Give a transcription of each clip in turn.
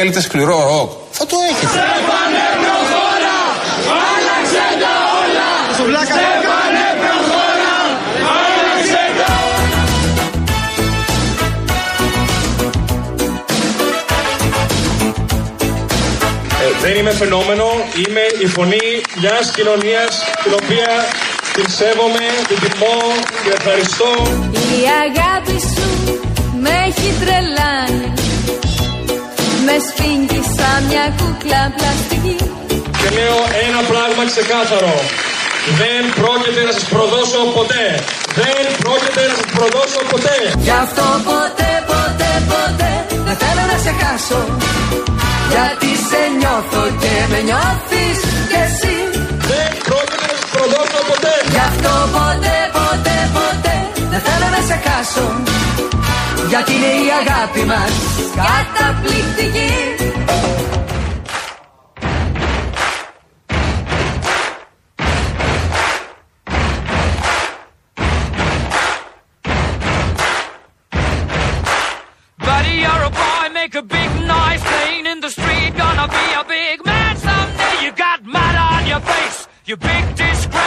θέλετε σκληρό ροκ, θα το έχετε. Δεν είμαι φαινόμενο, είμαι η φωνή μιας κοινωνίας την οποία την σέβομαι, την τιμώ και ευχαριστώ. Η αγάπη σου με έχει τρελάνει Με σφίγγει σαν μια κούκλα πλαστική Και λέω ένα πράγμα ξεκάθαρο. Δεν πρόκειται να σας προδώσω ποτέ. Δεν πρόκειται να σας προδώσω ποτέ. Γι' αυτό ποτέ, ποτέ, ποτέ δεν θέλω να σε χάσω Γιατί σε νιώθω και με νιώθεις κι εσύ σε χάσω Γιατί είναι η αγάπη μας καταπληκτική Buddy, you're a boy, make a big noise playing in the street. Gonna be a big man someday. You got mud on your face, you big disgrace.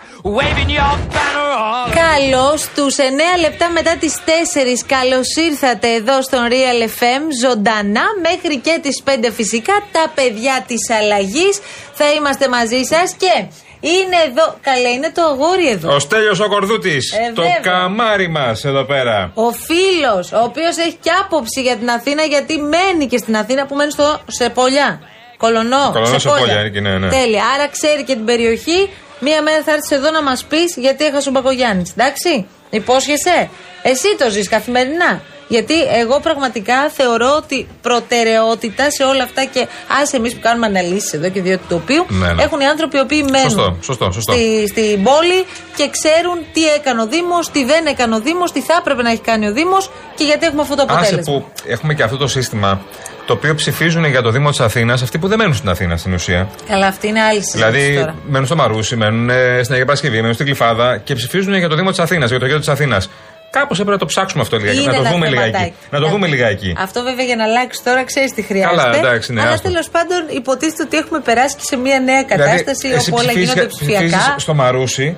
waving your banner all Καλώς τους 9 λεπτά μετά τις 4. Καλώς ήρθατε εδώ στον Real FM ζωντανά μέχρι και τις 5 φυσικά. Τα παιδιά της αλλαγής θα είμαστε μαζί σας και είναι εδώ. Καλά, είναι το αγόρι εδώ. Ο Στέλιος ο Κορδούτης, Ε, το βέβαια. καμάρι μας εδώ πέρα. Ο φίλος, ο οποίος έχει και άποψη για την Αθήνα, γιατί μένει και στην Αθήνα που μένει στο Σεπολιά. Κολονό. Κολονό, Σεπόλια, είναι και ναι, ναι. Τέλεια. Άρα ξέρει και την περιοχή. Μία μέρα θα έρθεις εδώ να μας πεις γιατί έχασε ο Μπακογιάννη. Εντάξει; Υπόσχεσαι; Εσύ το ζεις καθημερινά. Γιατί εγώ πραγματικά θεωρώ ότι προτεραιότητα σε όλα αυτά και ας εμείς που κάνουμε αναλύσεις εδώ και διότι το οποίο Ναι, ναι. έχουν οι άνθρωποι οι οποίοι μένουν Σωστό, σωστό, σωστό. Στη, στην πόλη και ξέρουν τι έκανε ο Δήμος, τι δεν έκανε ο Δήμος, τι θα έπρεπε να έχει κάνει ο Δήμος και γιατί έχουμε αυτό το Άσε αποτέλεσμα. που έχουμε και αυτό το σύστημα το οποίο ψηφίζουν για το Δήμο της Αθήνας αυτοί που δεν μένουν στην Αθήνα στην ουσία. Καλά, αυτή είναι άλλη συζήτηση Δηλαδή τώρα. μένουν στο Μαρούσι, μένουν ε, στην Αγία Παρασκευή, μένουν στην Κλειφάδα και ψηφίζουν για το Δήμο της Αθήνας, για το γιο της Αθήνας. Κάπως έπρεπε να το ψάξουμε αυτό λιγάκι. Είναι να το ένα δούμε θεματάκι. λιγάκι. Να το δούμε λιγάκι. Αυτό βέβαια για να αλλάξει τώρα ξέρεις τι χρειάζεται. Καλά, εντάξει, ναι, Αλλά άστο. τέλος πάντων υποτίθεται ότι έχουμε περάσει και σε μια νέα κατάσταση Δηλαδή, εσύ όπου όλα ψηφίζεις- γίνονται ψηφίζεις ψηφιακά. στο Μαρούσι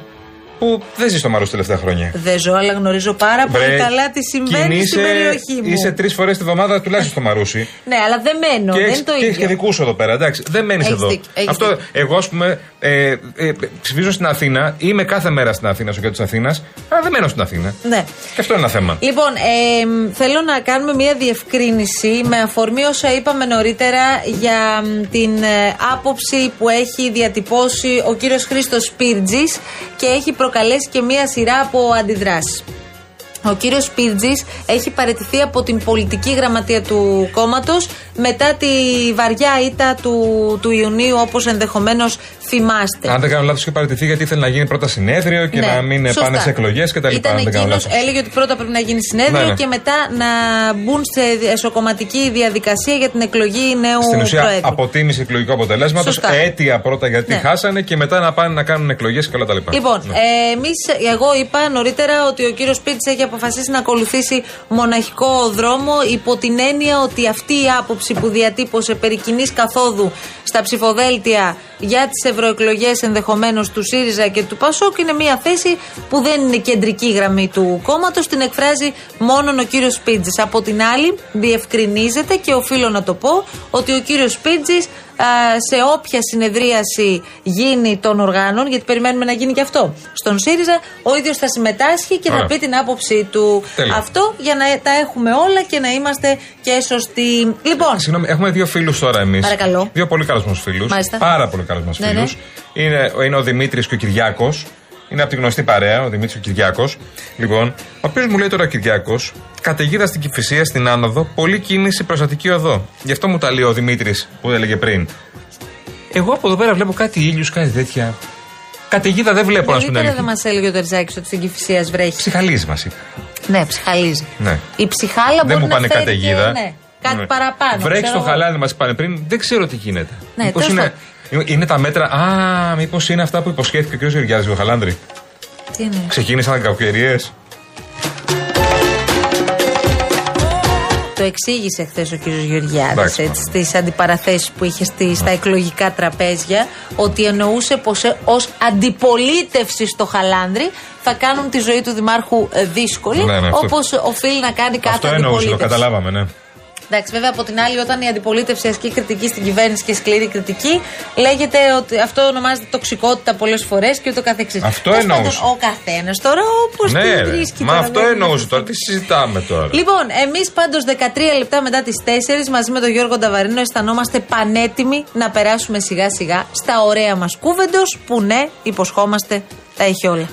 που δεν ζεις στο Μαρούσι τελευταία χρόνια. Δεν ζω, αλλά γνωρίζω πάρα πολύ Βρε, καλά τι συμβαίνει κινείσαι- στην περιοχή μου. Είσαι τρεις φορές τη βδομάδα τουλάχιστον στο Μαρούσι. Ναι, αλλά δεν μένω. Και δεν έχεις, είναι το και έχεις και ίδιο. δικούς σου εδώ πέρα, εντάξει. Δεν μένεις Έχεις εδώ. δίκιο, έχεις Αυτό, δίκιο. εγώ, ας πούμε, ε, ε, ψηφίζω στην Αθήνα, είμαι κάθε μέρα στην Αθήνα, στο κέντρο της Αθήνας, αλλά δεν μένω στην Αθήνα. Ναι. Και αυτό είναι ένα θέμα. Λοιπόν, ε, θέλω να κάνουμε μια διευκρίνηση με αφορμή όσα είπαμε νωρίτερα για μ, την ε, άποψη που έχει διατυπώσει ο κύριος Χρήστος Σπίρτζης και έχει προκαλέσει και μια σειρά από αντιδράσεις. Ο κύριος Σπίρτζη έχει παραιτηθεί από την πολιτική γραμματεία του κόμματος μετά τη βαριά ήττα του, του Ιουνίου, όπως ενδεχομένως θυμάστε. Αν δεν κάνω λάθος, είχε παραιτηθεί γιατί ήθελε να γίνει πρώτα συνέδριο και να μην Ναι, σωστά. πάνε σε εκλογές κτλ. Ήταν Αν δεν κάνω εκείνος, λάθος. έλεγε ότι πρώτα πρέπει να γίνει συνέδριο Ναι, ναι. και μετά να μπουν σε εσωκομματική διαδικασία για την εκλογή νέου Στην ουσία, Προέδρου. αποτίμηση εκλογικού αποτελέσματος, Σωστά. αίτια πρώτα γιατί Ναι. χάσανε και μετά να πάνε να κάνουν εκλογές και όλα τα λοιπά. Λοιπόν, Ναι. ε, εμείς, εγώ είπα νωρίτερα ότι ο κύριος Πίτση έχει αποφασίσει να ακολουθήσει μοναχικό δρόμο υπό την έννοια ότι αυτή η άποψη που διατύπωσε περί κοινής καθόδου στα ψηφοδέλτια για τις ευρωεκλογές ενδεχομένως του ΣΥΡΙΖΑ και του ΠΑΣΟΚ είναι μια θέση που δεν είναι κεντρική γραμμή του κόμματος, την εκφράζει μόνο ο κύριος Πίτση. Από την άλλη, διευκρινίζεται και οφείλω να το πω ότι ο κύριος Πίτση σε όποια συνεδρίαση γίνει των οργάνων, γιατί περιμένουμε να γίνει και αυτό στον ΣΥΡΙΖΑ, ο ίδιος θα συμμετάσχει και θα Ωραία. πει την άποψή του. Τέλεια. Αυτό για να τα έχουμε όλα και να είμαστε και σωστοί. Λοιπόν, Συγγνώμη, έχουμε δύο φίλους τώρα εμείς. Παρακαλώ. Δύο πολύ καλούς μας φίλους. Μάλιστα. Πάρα πολύ καλούς μας Ναι, φίλους. ναι. Είναι, είναι ο Δημήτρης και ο Κυριάκος. Είναι από τη γνωστή παρέα, ο Δημήτρης και ο Κυριάκος. Λοιπόν, ο οποίος μου λέει τώρα ο Κυριάκος, καταιγίδα στην Κυφυσία στην άνοδο, πολλή κίνηση προς Αττική οδό. Γι' αυτό μου τα λέει ο Δημήτρης που έλεγε πριν. Εγώ από εδώ πέρα βλέπω κάτι ήλιους, κάτι τέτοια. Καταιγίδα δεν βλέπω να σου Νωρίτερα πει. δεν μας έλεγε ο Τερζάκης ότι στην Κυφυσία βρέχει. Ψυχαλίζει μας είπε. Ναι, ψυχαλίζει. Ναι. Η ψυχάλα Δεν μπορεί μου να πάνε φέρει καταιγίδα. Και, ναι, κάτι Ναι. παραπάνω. Βρέχει ξέρω στο εγώ. χαλάδι μας είπανε πριν, δεν ξέρω τι γίνεται. Ναι, Μήπως τέλος είναι, είναι τα μέτρα. Α, μήπως είναι αυτά που υποσχέθηκε ο κ. Γεωργιάδης ο Χαλάνδρη. Τι είναι; Ξεκίνησαν κακοκαιρίες. Το εξήγησε χθες ο κ. Γεωργιάδης Εντάξει, στις αντιπαραθέσεις που είχε στη, στα εκλογικά τραπέζια ότι εννοούσε πως ως αντιπολίτευση στο Χαλάνδρη θα κάνουν τη ζωή του Δημάρχου ε, δύσκολη. Ναι, ναι, αυτό- Όπως οφείλει να κάνει κάθε Αυτό εννοούσε, το αντιπολίτευση. καταλάβαμε, ναι. Εντάξει, βέβαια από την άλλη, όταν η αντιπολίτευση ασκεί κριτική στην κυβέρνηση και σκληρή κριτική, λέγεται ότι αυτό ονομάζεται τοξικότητα πολλές φορές και ούτω καθεξής. Αυτό Τέλος εννοούσε. πάντων, Ο καθένας τώρα όπως Ναι, την ρε. βρίσκει. μα τώρα, αυτό δεν- εννοούσε τώρα. Τι συζητάμε τώρα; Λοιπόν, εμείς πάντως 13 λεπτά μετά τις 4 μαζί με τον Γιώργο Νταβαρίνο αισθανόμαστε πανέτοιμοι να περάσουμε σιγά σιγά στα ωραία μας κούβεντος που ναι, υποσχόμαστε, τα έχει όλα.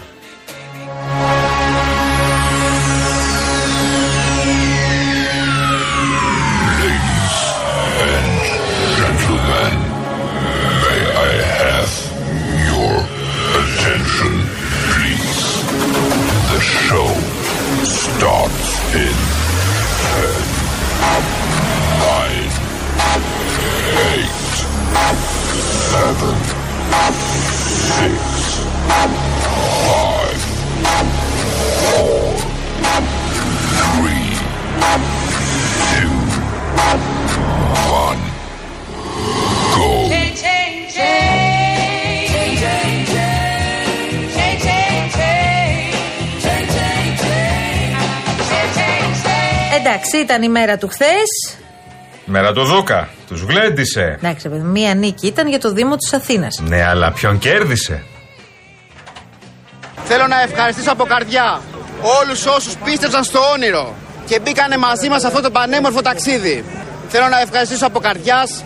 Starts in 10, 9, 8, 7, 6, ήταν η μέρα του χθες. Μέρα του Δούκα. Τους γλέντισε. Εντάξει, παιδί, μία νίκη ήταν για το Δήμο της Αθήνας. Ναι, αλλά ποιον κέρδισε; Θέλω να ευχαριστήσω από καρδιά όλους όσους πίστεψαν στο όνειρο και μπήκανε μαζί μας σε αυτό το πανέμορφο ταξίδι. Θέλω να ευχαριστήσω από καρδιάς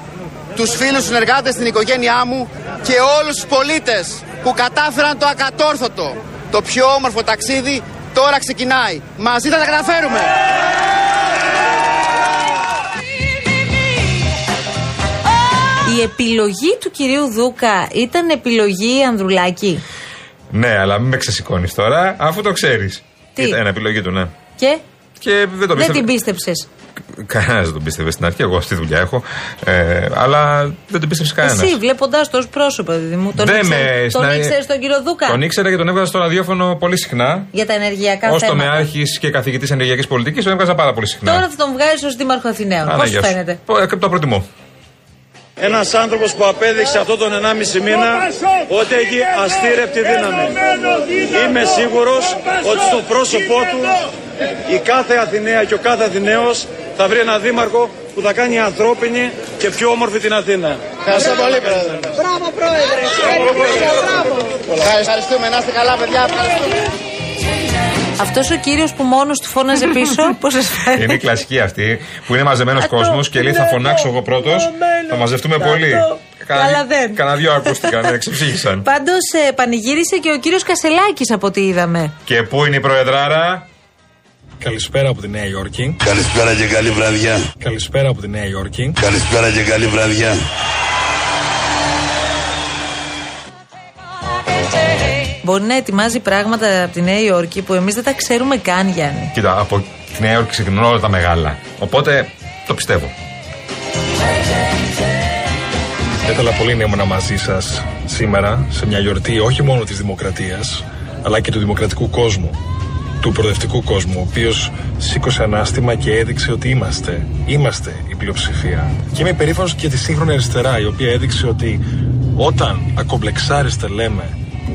τους φίλους συνεργάτες στην οικογένειά μου και όλους τους πολίτες που κατάφεραν το ακατόρθωτο. Το πιο όμορφο ταξίδι τώρα ξεκινάει. Μαζί θα τα καταφέρουμε. Η επιλογή του κυρίου Δούκα ήταν επιλογή Ανδρουλάκη; Ναι, αλλά μην με ξεσηκώνεις τώρα, αφού το ξέρεις. Τι; Ήταν επιλογή του, ναι. Και; Και δεν το δεν πίστευε. την πίστεψες; Κανένας δεν τον πίστευε στην αρχή. Εγώ αυτή τη δουλειά έχω. Ε, αλλά δεν τον πίστεψε κανένας. Εσύ, βλέποντάς το ως πρόσωπο, παιδί μου. Τον Δεν ήξερε με- τον στην- ήξερες τον κύριο Δούκα; Τον ήξερα και τον έβγαζα στο ραδιόφωνο πολύ συχνά. για τα ενεργειακά Ω θέματα. τομεάρχη και καθηγητής ενεργειακής πολιτικής, τον έβγαζα πάρα πολύ συχνά. Τώρα θα τον βγάζει ως Δήμαρχο Αθηναίων. Άνα, Πώς γεια σου. φαίνεται; Πω, ε, Το προτιμώ. Ένας άνθρωπος που απέδειξε αυτό τον 1,5 μήνα ότι έχει αστήρευτη δύναμη. Είμαι σίγουρος ότι στο πρόσωπό του η κάθε Αθηναία και ο κάθε Αθηναίος θα βρει ένα δήμαρχο που θα κάνει ανθρώπινη και πιο όμορφη την Αθήνα. Ευχαριστώ πολύ, Πρόεδρε. Μπράβο, Πρόεδρε. Ευχαριστούμε. Να είστε καλά, παιδιά. Ευχαριστούμε. Αυτός ο κύριος που μόνος του φώναζε πίσω, πώς σας Είναι η φαίνεται. κλασική αυτή που είναι μαζεμένος Αυτό, κόσμος και λέει θα ναι, φωνάξω εγώ πρώτος. κομμένο, Θα μαζευτούμε αυτό. πολύ. Καλά δεν. Κανένα δυο ακούστηκαν, ναι, ξεψύχησαν. Πάντω πανηγύρισε και ο κύριος Κασελάκης από ό,τι είδαμε. Και πού είναι η Προεδράρα; Καλησπέρα από τη Νέα Υόρκη. Καλησπέρα και καλή βραδιά. Καλησπέρα από τη Νέα Υόρκη. Καλησπέρα και καλή βραδιά. Μπορεί να ετοιμάζει πράγματα από τη Νέα Υόρκη που εμείς δεν τα ξέρουμε καν, Γιάννη. Κοίτα, από τη Νέα Υόρκη ξεκινούν όλα τα μεγάλα. Οπότε το πιστεύω. Θα ήθελα πολύ να ήμουν μαζί σας σήμερα σε μια γιορτή όχι μόνο της δημοκρατίας, αλλά και του δημοκρατικού κόσμου. Του προοδευτικού κόσμου, ο οποίος σήκωσε ανάστημα και έδειξε ότι είμαστε. Είμαστε η πλειοψηφία. Και είμαι υπερήφανος και για τη σύγχρονη αριστερά, η οποία έδειξε ότι όταν ακομπλεξάριστε, λέμε,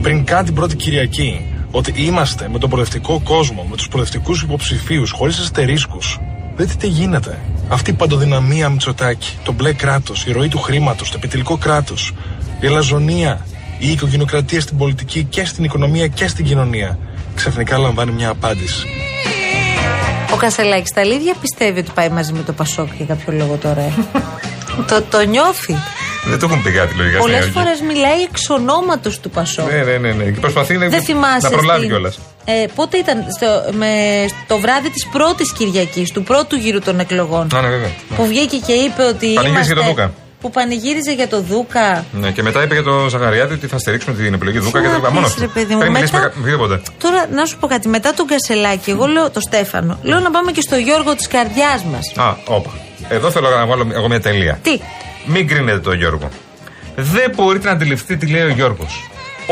πριν καν την πρώτη Κυριακή, ότι είμαστε με τον προοδευτικό κόσμο, με τους προοδευτικούς υποψηφίους, χωρίς αστερίσκους, Δείτε τι γίνεται. Αυτή η παντοδυναμία Μητσοτάκη, το μπλε κράτος, η ροή του χρήματος, το επιτελικό κράτος, η αλαζονία, η οικογενειοκρατία στην πολιτική και στην οικονομία και στην κοινωνία, ξαφνικά λαμβάνει μια απάντηση. Ο Κασελάκης τα αλήθεια πιστεύει ότι πάει μαζί με το Πασόκ για κάποιο λόγο τώρα. ε; το, το νιώθει. Δεν το έχουν πει κάτι λογικά στην Πολλές Νέα φορές Υόρκη. μιλάει εξ ονόματος του Πασόκ. Ναι, ναι, ναι, ναι. Και προσπαθεί να, Δεν θυμάσαι. να προλάβει στην- κιόλας. Ε, πότε ήταν στο, με, το βράδυ της πρώτης Κυριακής, του πρώτου γύρου των εκλογών. Α, ναι, βέβαια. Που βγήκε και είπε ότι. Πανηγύρισε είμαστε... και τον Δούκα. που πανηγύριζε για το Δούκα. Ναι, και μετά είπε για τον Ζαχαριάδη ότι θα στηρίξουμε την επιλογή Δούκα και να τα λοιπά. Μόνος πεις, ρε παιδί μου, Πριν μιλήσει μετά- με οποιοδήποτε. Τώρα να σου πω κάτι. Μετά τον Κασελάκη, εγώ λέω το Στέφανο, λέω να πάμε και στο Γιώργο της καρδιάς μας. Α, όπα. Εδώ θέλω να βάλω εγώ μια τελεία. Τι, Μην κρίνετε τον Γιώργο. Δεν μπορείτε να αντιληφθείτε τι λέει ο Γιώργος.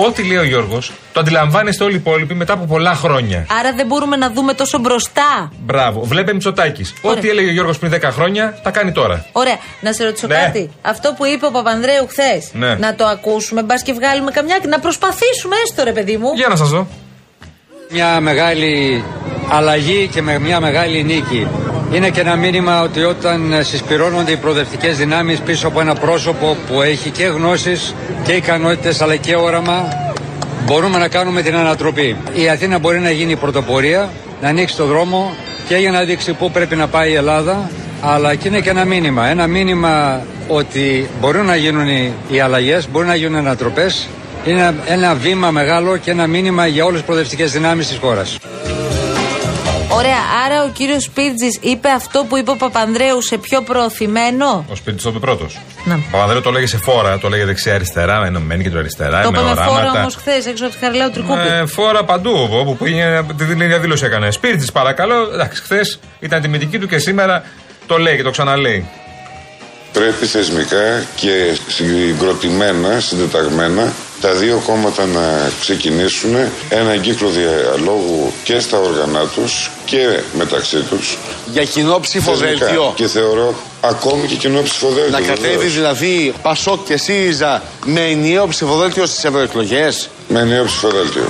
Ό,τι λέει ο Γιώργος, το αντιλαμβάνεστε όλοι οι υπόλοιποι μετά από πολλά χρόνια. άρα δεν μπορούμε να δούμε τόσο μπροστά. Μπράβο. Βλέπε Μητσοτάκης. Ωραία. Ό,τι έλεγε ο Γιώργος πριν 10 χρόνια, τα κάνει τώρα. Ωραία, να σε ρωτήσω Ναι. κάτι. Αυτό που είπε ο Παπανδρέου χθες, Ναι. να το ακούσουμε, μπας και βγάλουμε καμιά. Να προσπαθήσουμε έστω, ρε παιδί μου. Για να σας δω. Μια μεγάλη αλλαγή και με μια μεγάλη νίκη. Είναι και ένα μήνυμα ότι όταν συσπηρώνονται οι προοδευτικές δυνάμεις πίσω από ένα πρόσωπο που έχει και γνώσεις και ικανότητες αλλά και όραμα μπορούμε να κάνουμε την ανατροπή. Η Αθήνα μπορεί να γίνει η πρωτοπορία, να ανοίξει το δρόμο και για να δείξει πού πρέπει να πάει η Ελλάδα αλλά και είναι και ένα μήνυμα. Ένα μήνυμα ότι μπορούν να γίνουν οι, οι αλλαγές, μπορούν να γίνουν ανατροπές. Είναι ένα, ένα βήμα μεγάλο και ένα μήνυμα για όλες τις προοδευτικές δυνάμεις της χώρας. Ωραία, άρα ο κύριος Σπίρτζης είπε αυτό που είπε ο Παπανδρέου σε πιο προωθημένο; Ο σπίτι το είπε πρώτος. Να. Ο Παπανδρέου το λέγε σε φόρα, το λέγε δεξιά-αριστερά, με ενωμένη και το αριστερά, Το με είπαμε φόρα οράματα. όμως χθες έξω από τη Χαριλάου Τρικούπη. Ε, φόρα παντού. Όπου πήγε, την ίδια δήλωση έκανε. Σπίρτη, παρακαλώ. Εντάξει, χθες ήταν τιμητική του και σήμερα το λέει και το ξαναλέει. Πρέπει θεσμικά και συγκροτημένα, συντεταγμένα, τα δύο κόμματα να ξεκινήσουν έναν κύκλο διαλόγου και στα όργανα τους και μεταξύ τους. Για κοινό ψηφοδέλτιο. Θεσμικά. Και θεωρώ ακόμη και κοινό ψηφοδέλτιο. Να κατέβεις βεβαίως. δηλαδή Πασόκ και ΣΥΡΙΖΑ με ενιαίο ψηφοδέλτιο στις ευρωεκλογές; Με νέο ψηφοδέλτιο.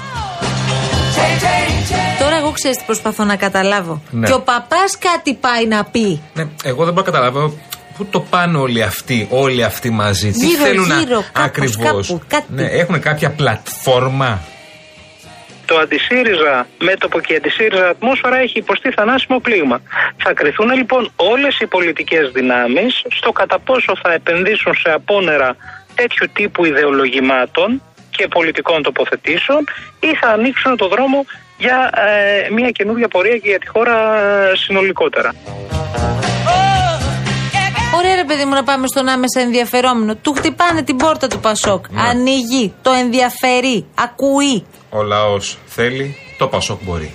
Τώρα εγώ ξέρεις τι προσπαθώ να καταλάβω. Ναι. Και ο παπάς κάτι πάει να πει. Ναι, εγώ δεν μπορώ να καταλάβω πού το πάνε όλοι αυτοί, όλοι αυτοί μαζί; Τι Γύρω, θέλουν γύρω, να. κάπως, Ακριβώς; κάπου, κάτι. Ναι, έχουν κάποια πλατφόρμα; Το αντισύριζα μέτωπο και η αντισύριζα ατμόσφαιρα έχει υποστεί θανάσιμο πλήγμα. Θα κρυθούν λοιπόν όλες οι πολιτικές δυνάμεις στο κατά πόσο θα επενδύσουν σε απόνερα τέτοιου τύπου ιδεολογημάτων και πολιτικών τοποθετήσεων ή θα ανοίξουν το δρόμο για ε, μια καινούργια πορεία και για τη χώρα ε, συνολικότερα. Ωραία, ρε παιδί μου, να πάμε στον άμεσα ενδιαφερόμενο. Του χτυπάνε την πόρτα του Πασόκ. Ναι. Ανοίγει, το ενδιαφέρει, ακούει. Ο λαός θέλει, το Πασόκ μπορεί.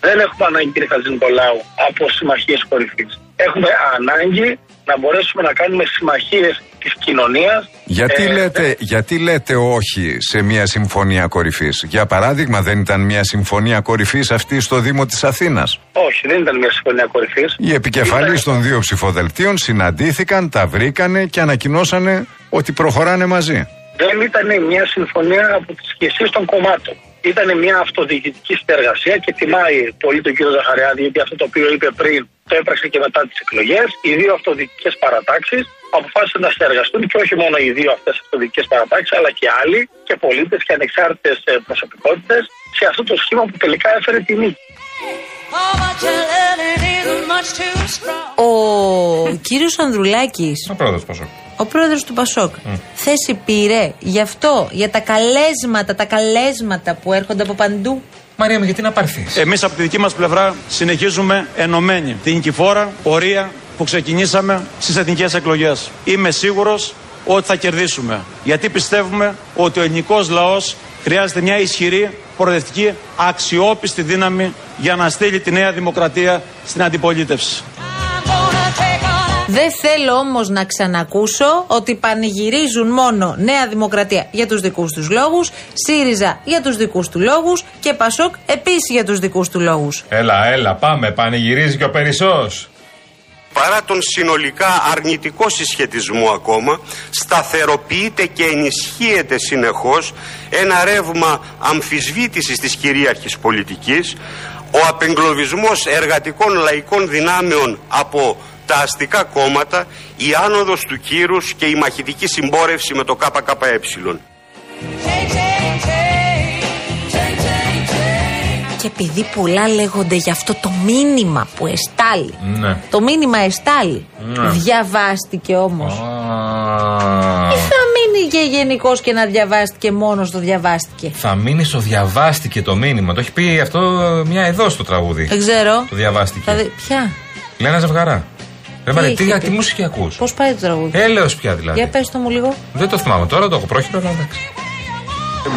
Δεν έχουμε ανάγκη, κύριε Χατζηνικολάου, από συμμαχίες κορυφή. Έχουμε ανάγκη να μπορέσουμε να κάνουμε συμμαχίες της κοινωνίας. Γιατί, λέτε, γιατί λέτε όχι σε μια συμφωνία κορυφής; Για παράδειγμα, δεν ήταν μια συμφωνία κορυφής αυτή στο Δήμο της Αθήνας; Όχι, δεν ήταν μια συμφωνία κορυφής. Οι επικεφαλείς των δύο ψηφοδελτίων συναντήθηκαν, τα βρήκανε και ανακοινώσανε ότι προχωράνε μαζί. Δεν ήταν μια συμφωνία από τις ηγεσίε των κομμάτων. Ήταν μια αυτοδιοικητική συνεργασία και τιμάει πολύ τον κύριο Ζαχαριάδη, γιατί αυτό το οποίο είπε πριν το έπραξε και μετά τις εκλογές. Οι δύο αυτοδιοικητικές παρατάξεις αποφάσισαν να συνεργαστούν και όχι μόνο οι δύο αυτές αυτοδιοικητικές παρατάξεις, αλλά και άλλοι και πολίτες και ανεξάρτητες προσωπικότητες σε αυτό το σχήμα που τελικά έφερε τη νίκη. Ο κύριος Ανδρουλάκης, Ο πρόεδρος του Πασόκ. ο πρόεδρος του Πασόκ, θέση πήρε γι' αυτό, για τα καλέσματα, τα καλέσματα που έρχονται από παντού; Μαρία μου, γιατί να πάρθεις; Εμείς από τη δική μας πλευρά συνεχίζουμε ενωμένοι την κυφόρα πορεία που ξεκινήσαμε στις εθνικές εκλογές. Είμαι σίγουρος ότι θα κερδίσουμε. Γιατί πιστεύουμε ότι ο ελληνικός λαός χρειάζεται μια ισχυρή, προοδευτική, αξιόπιστη δύναμη για να στείλει τη νέα δημοκρατία στην αντιπολίτευση. Δεν θέλω όμως να ξανακούσω ότι πανηγυρίζουν μόνο Νέα Δημοκρατία για τους δικούς τους λόγους, ΣΥΡΙΖΑ για τους δικούς του λόγους και ΠΑΣΟΚ επίσης για τους δικούς του λόγους. Έλα, έλα, πάμε. Πανηγυρίζει και ο Περισσός. Παρά τον συνολικά αρνητικό συσχετισμό ακόμα, σταθεροποιείται και ενισχύεται συνεχώς ένα ρεύμα αμφισβήτησης της κυρίαρχης πολιτικής, ο απεγκλωβισμός εργατικών λαϊκών δυνάμεων από τα αστικά κόμματα, η άνοδος του κύρους και η μαχητική συμπόρευση με το ΚΚΕ. Και επειδή πολλά λέγονται για αυτό το μήνυμα που εστάλει. Ναι. Το μήνυμα εστάλει. Ναι. Διαβάστηκε όμως. Ή θα μείνει και γενικώ και να διαβάστηκε μόνος το διαβάστηκε; Θα μείνει στο διαβάστηκε το μήνυμα. Το έχει πει αυτό μια εδώ στο τραγούδι. Δεν ξέρω. Το διαβάστηκε. Θα δει- Ποια; Λένα Ζευγαρά. Ρε Μαρία, είχε τι, πει; τι μουσική ακούς; Πώς πάει το τραγούδι; Έλεος πια δηλαδή. Για πες το μου λίγο. Δεν το θυμάμαι τώρα, το έχω πρόχειρο, αλλά εντάξει.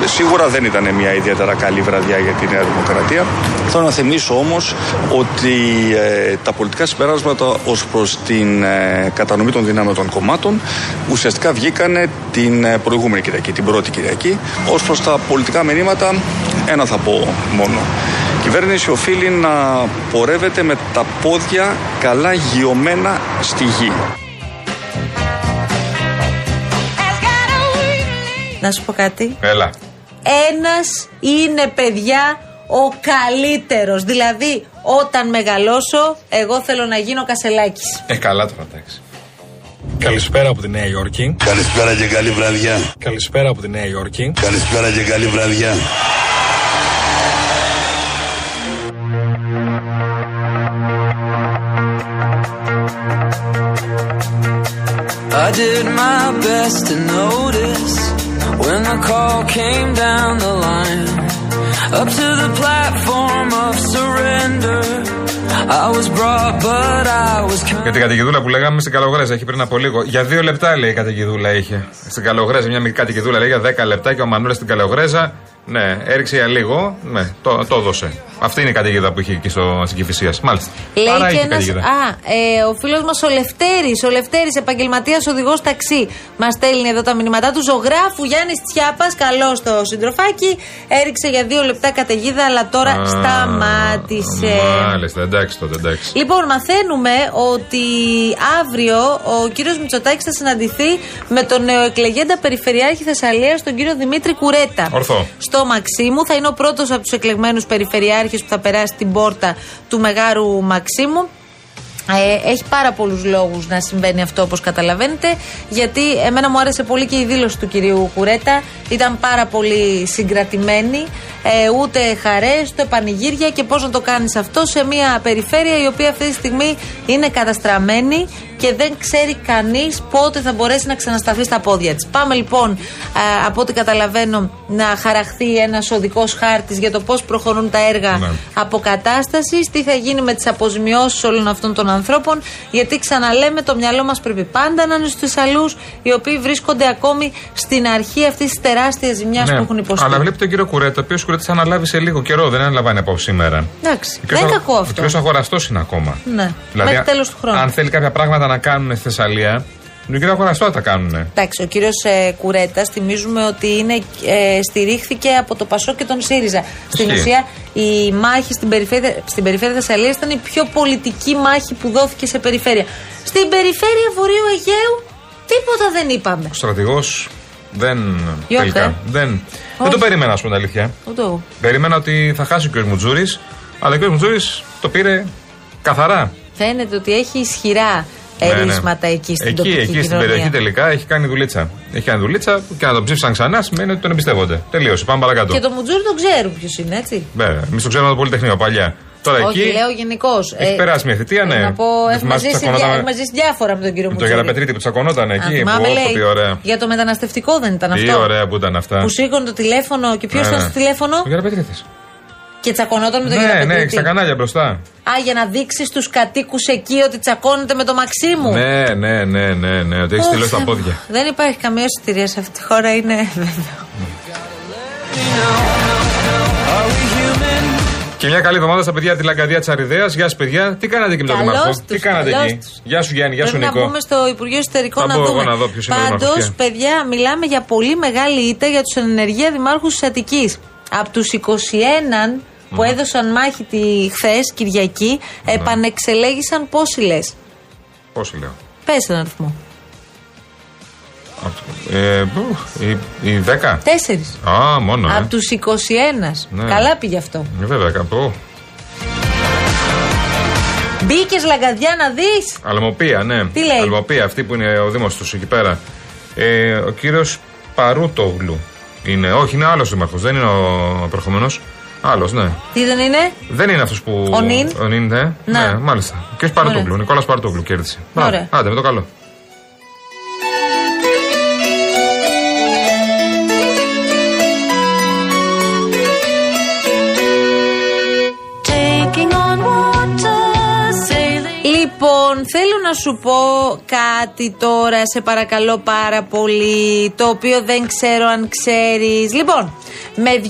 Ε, Σίγουρα δεν ήταν μια ιδιαίτερα καλή βραδιά για τη Νέα Δημοκρατία. Θέλω να θυμίσω όμως ότι ε, τα πολιτικά συμπεράσματα ως προς την ε, κατανομή των δυνάμεων των κομμάτων ουσιαστικά βγήκαν την ε, προηγούμενη Κυριακή, την πρώτη Κυριακή. Ως προς τα πολιτικά μηνύματα, ένα θα πω μόνο. Η κυβέρνηση οφείλει να πορεύεται με τα πόδια καλά γιωμένα στη γη. Να σου πω κάτι. Έλα. Ένας είναι παιδιά ο καλύτερος. Δηλαδή, όταν μεγαλώσω, εγώ θέλω να γίνω κασελάκης. Ε, καλά τώρα, εντάξει. Καλησπέρα από τη Νέα Υόρκη. Καλησπέρα και καλή βραδιά. Καλησπέρα από τη Νέα Υόρκη. Καλησπέρα και καλή βραδιά. I did my best to notice when the call came down the line. Up to the platform of surrender. I was brought, but I was Για την καταιγιδούλα που λέγαμε στην Καλογρέζα, έχει πριν από λίγο. Για δύο λεπτά λέει η καταιγιδούλα είχε. Στην Καλογρέζα, μια μικρή καταιγιδούλα λέει για 10 λεπτά και ο Μανούλας στην Καλογρέζα. Ναι, έριξε για λίγο. Ναι, το, το έδωσε. Αυτή είναι η καταιγίδα που είχε εκεί στο, στην Κυφυσία. Μάλιστα. Λέει Άρα και είχε ένα. καταιγίδα. Α, ε, ο φίλος μας ο Λευτέρης, ο Λευτέρης, επαγγελματίας οδηγός ταξί. Μας στέλνει εδώ τα μηνύματά του. Ζωγράφου Γιάννης Τσιάπας, καλός στο συντροφάκι. Έριξε για δύο λεπτά καταιγίδα, αλλά τώρα Α, σταμάτησε. Μάλιστα, εντάξει τότε, εντάξει. Λοιπόν, μαθαίνουμε ότι αύριο ο κύριος Μητσοτάκης θα συναντηθεί με τον νεοεκλεγέντα Περιφερειάρχη Θεσσαλίας, τον κύριο Δημήτρη Κουρέτα. Ορθό. Στο Μαξίμου θα είναι ο πρώτος από τους εκλεγμένους Περιφερειάρχες που θα περάσει την πόρτα του Μεγάρου Μαξίμου. Ε, έχει πάρα πολλούς λόγους να συμβαίνει αυτό όπως καταλαβαίνετε γιατί εμένα μου άρεσε πολύ και η δήλωση του κυρίου Κουρέτα. Ήταν πάρα πολύ συγκρατημένη ε, ούτε χαρές, ούτε πανηγύρια και πώς να το κάνεις αυτό σε μια περιφέρεια η οποία αυτή τη στιγμή είναι καταστραμμένη και δεν ξέρει κανείς πότε θα μπορέσει να ξανασταθεί στα πόδια της. Πάμε λοιπόν ε, από ό,τι καταλαβαίνω να χαραχθεί ένας οδικός χάρτης για το πώς προχωρούν τα έργα Ναι. αποκατάστασης, τι θα γίνει με τις αποζημιώσεις όλων αυτών των ανθρώπων, γιατί ξαναλέμε το μυαλό μας πρέπει πάντα να είναι στους Θεσσαλούς, οι οποίοι βρίσκονται ακόμη στην αρχή αυτής της τεράστιας ζημιάς που έχουν υποστεί. Ναι. Αλλά βλέπει τον κύριο Κουρέτα, ο οποίος Κουρέτα θα αναλάβει σε λίγο καιρό, δεν αναλαμβάνει από σήμερα. Εντάξει, Ο δεν είναι κύριος- κακό αυτό. Ο κύριος Αγοραστός είναι ακόμα. Ναι, Δηλαδή, μέχρι τέλος του χρόνου. αν θέλει κάποια πράγματα να κάνουν στη Θεσσαλία, τον κύριο Αγοραστό θα τα κάνουν. Εντάξει, ο κύριος ε, Κουρέτας, θυμίζουμε ότι είναι, ε, στηρίχθηκε από το Πασό και τον ΣΥΡΙΖΑ. Στην Ισχύει. ουσία, η μάχη στην περιφέρεια, στην περιφέρεια Θεσσαλίας ήταν η πιο πολιτική μάχη που δόθηκε σε περιφέρεια. Στην περιφέρεια Βορείου Αιγαίου, τίποτα δεν είπαμε. Ο στρατηγός δεν. Γιώργο, τελικά. ε. Δεν, δεν το περίμενα, ας πούμε, την αλήθεια. Ούτε εγώ. Περίμενα ότι θα χάσει ο κ. Μουτζούρης, αλλά ο κ. Μουτζούρης το πήρε καθαρά. Φαίνεται ότι έχει ισχυρά ερίσματα εκεί στην εκεί, τοπική εκεί στην κοινωνία. περιοχή τελικά έχει κάνει δουλίτσα. Έχει κάνει δουλίτσα και να τον ψήφισαν ξανά σημαίνει ότι τον εμπιστεύονται. Τελείωσε. Πάμε παρακάτω. Και το Μουτζούρι τον ξέρουν ποιος είναι, έτσι. Βέβαια. Εμείς το ξέρουμε από το Πολυτεχνείο παλιά. Τώρα Όχι, εκεί. λέω γενικώς. Έχει περάσει μια θητεία, ναι. Να πω, Δεν έχουμε θυμάσαι που ζήσει, τσακωνόταν διά, με- έχουμε ζήσει διάφορα με τον κύριο Με το Μουτζούρι. Γεραπετρίτη που τσακωνόταν Α, εκεί. θυμάμαι, που, λέει, τι ωραία. Για το μεταναστευτικό δεν ήταν Τι αυτό. ωραία που ήταν αυτά. Που σήκωνε το τηλέφωνο και ποιος Ναι, ήταν ναι. στο τηλέφωνο; Ο Γεραπετρίτης. Και τσακωνόταν με τον Ναι, κύριο ναι, Πετρίτη. έχει τα κανάλια μπροστά. Α, για να δείξεις στου κατοίκους εκεί ότι τσακώνεται με το Μαξίμου. Ναι, ναι, ναι, ναι, ναι, ότι έχεις Ω, στείλει στα Θεέ μου. πόδια. Δεν υπάρχει καμία σωτηρία σε αυτή τη χώρα, είναι βέβαιο. Και μια καλή εβδομάδα στα παιδιά τη Λαγκαδία της Αριδέας. Γεια σα, παιδιά. Τι κάνατε εκεί με τον Καλώς Δήμαρχο. τους, Τι κάνατε καλώς εκεί. τους. Γεια σου Γιάννη, γεια σου Πρέπει να Νίκο. μπούμε στο Υπουργείο Εσωτερικών Θα να μπω εγώ δούμε. να δω ποιος είναι ο Πάντως, Δήμαρχος, ποια. παιδιά, μιλάμε για πολύ μεγάλη ήττα για τους ενεργεία δημάρχους της Αττικής. Από τους 21 που έδωσαν μάχη τη χθες, Κυριακή, Ναι. επανεξελέγησαν πόσοι λες; Πόσοι λέω; Πες έναν αριθμό. Ε, πού, οι, οι 10. Τέσσερις. Α, μόνο. Ε. Από τους 21. Ναι. Καλά πήγε αυτό. Ε, βέβαια, κάπου. Μπήκες λαγκαδιά να δεις. Αλμοπία, ναι. Τι λέει; Αλμοπία, αυτή που είναι ο Δήμος τους εκεί πέρα. Ε, ο κύριος Παρούτογλου είναι. Όχι, είναι άλλος δήμαρχος. Δεν είναι ο προχωμένο. Άλλος, ναι. Τι δεν είναι; Δεν είναι αυτός που. Ο Νιν. Ο Νιν, ναι. Να. ναι μάλιστα. Ο κύριο Παρούτογλου. Νικόλας Παρούτογλου κέρδισε. Ωραία. Μπράβο. Άντε, με το καλό. Λοιπόν, Λοιπόν, θέλω να σου πω κάτι τώρα, σε παρακαλώ πάρα πολύ, το οποίο δεν ξέρω αν ξέρεις. Λοιπόν, με 2,5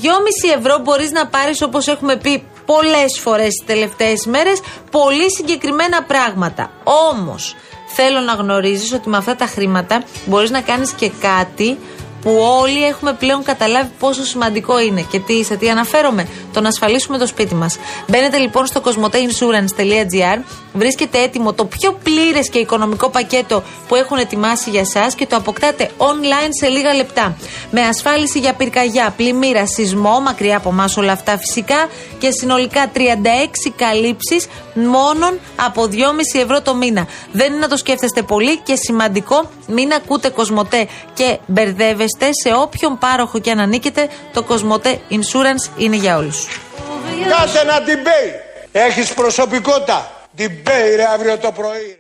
ευρώ μπορείς να πάρεις όπως έχουμε πει πολλές φορές τις τελευταίες μέρες πολύ συγκεκριμένα πράγματα. Όμως, θέλω να γνωρίζεις ότι με αυτά τα χρήματα μπορείς να κάνεις και κάτι που όλοι έχουμε πλέον καταλάβει πόσο σημαντικό είναι. Και τι, σε τι αναφέρομαι, το να ασφαλίσουμε το σπίτι μας. Μπαίνετε λοιπόν στο cosmoteinsurance.gr, βρίσκεται έτοιμο το πιο πλήρες και οικονομικό πακέτο που έχουν ετοιμάσει για εσά και το αποκτάτε online σε λίγα λεπτά. Με ασφάλιση για πυρκαγιά, πλημμύρα, σεισμό, μακριά από εμάς όλα αυτά φυσικά και συνολικά 36 καλύψεις μόνον από 2,5 ευρώ το μήνα. Δεν είναι να το σκέφτεστε πολύ και σημαντικό, μην ακούτε κοσμοτέ και μπερδεύεστε σε όποιον πάροχο και αν ανήκετε. Το Κοσμοτέ Insurance είναι για όλους. Κάσε ένα debate. Έχεις προσωπικότητα. Debate ρε αύριο το πρωί.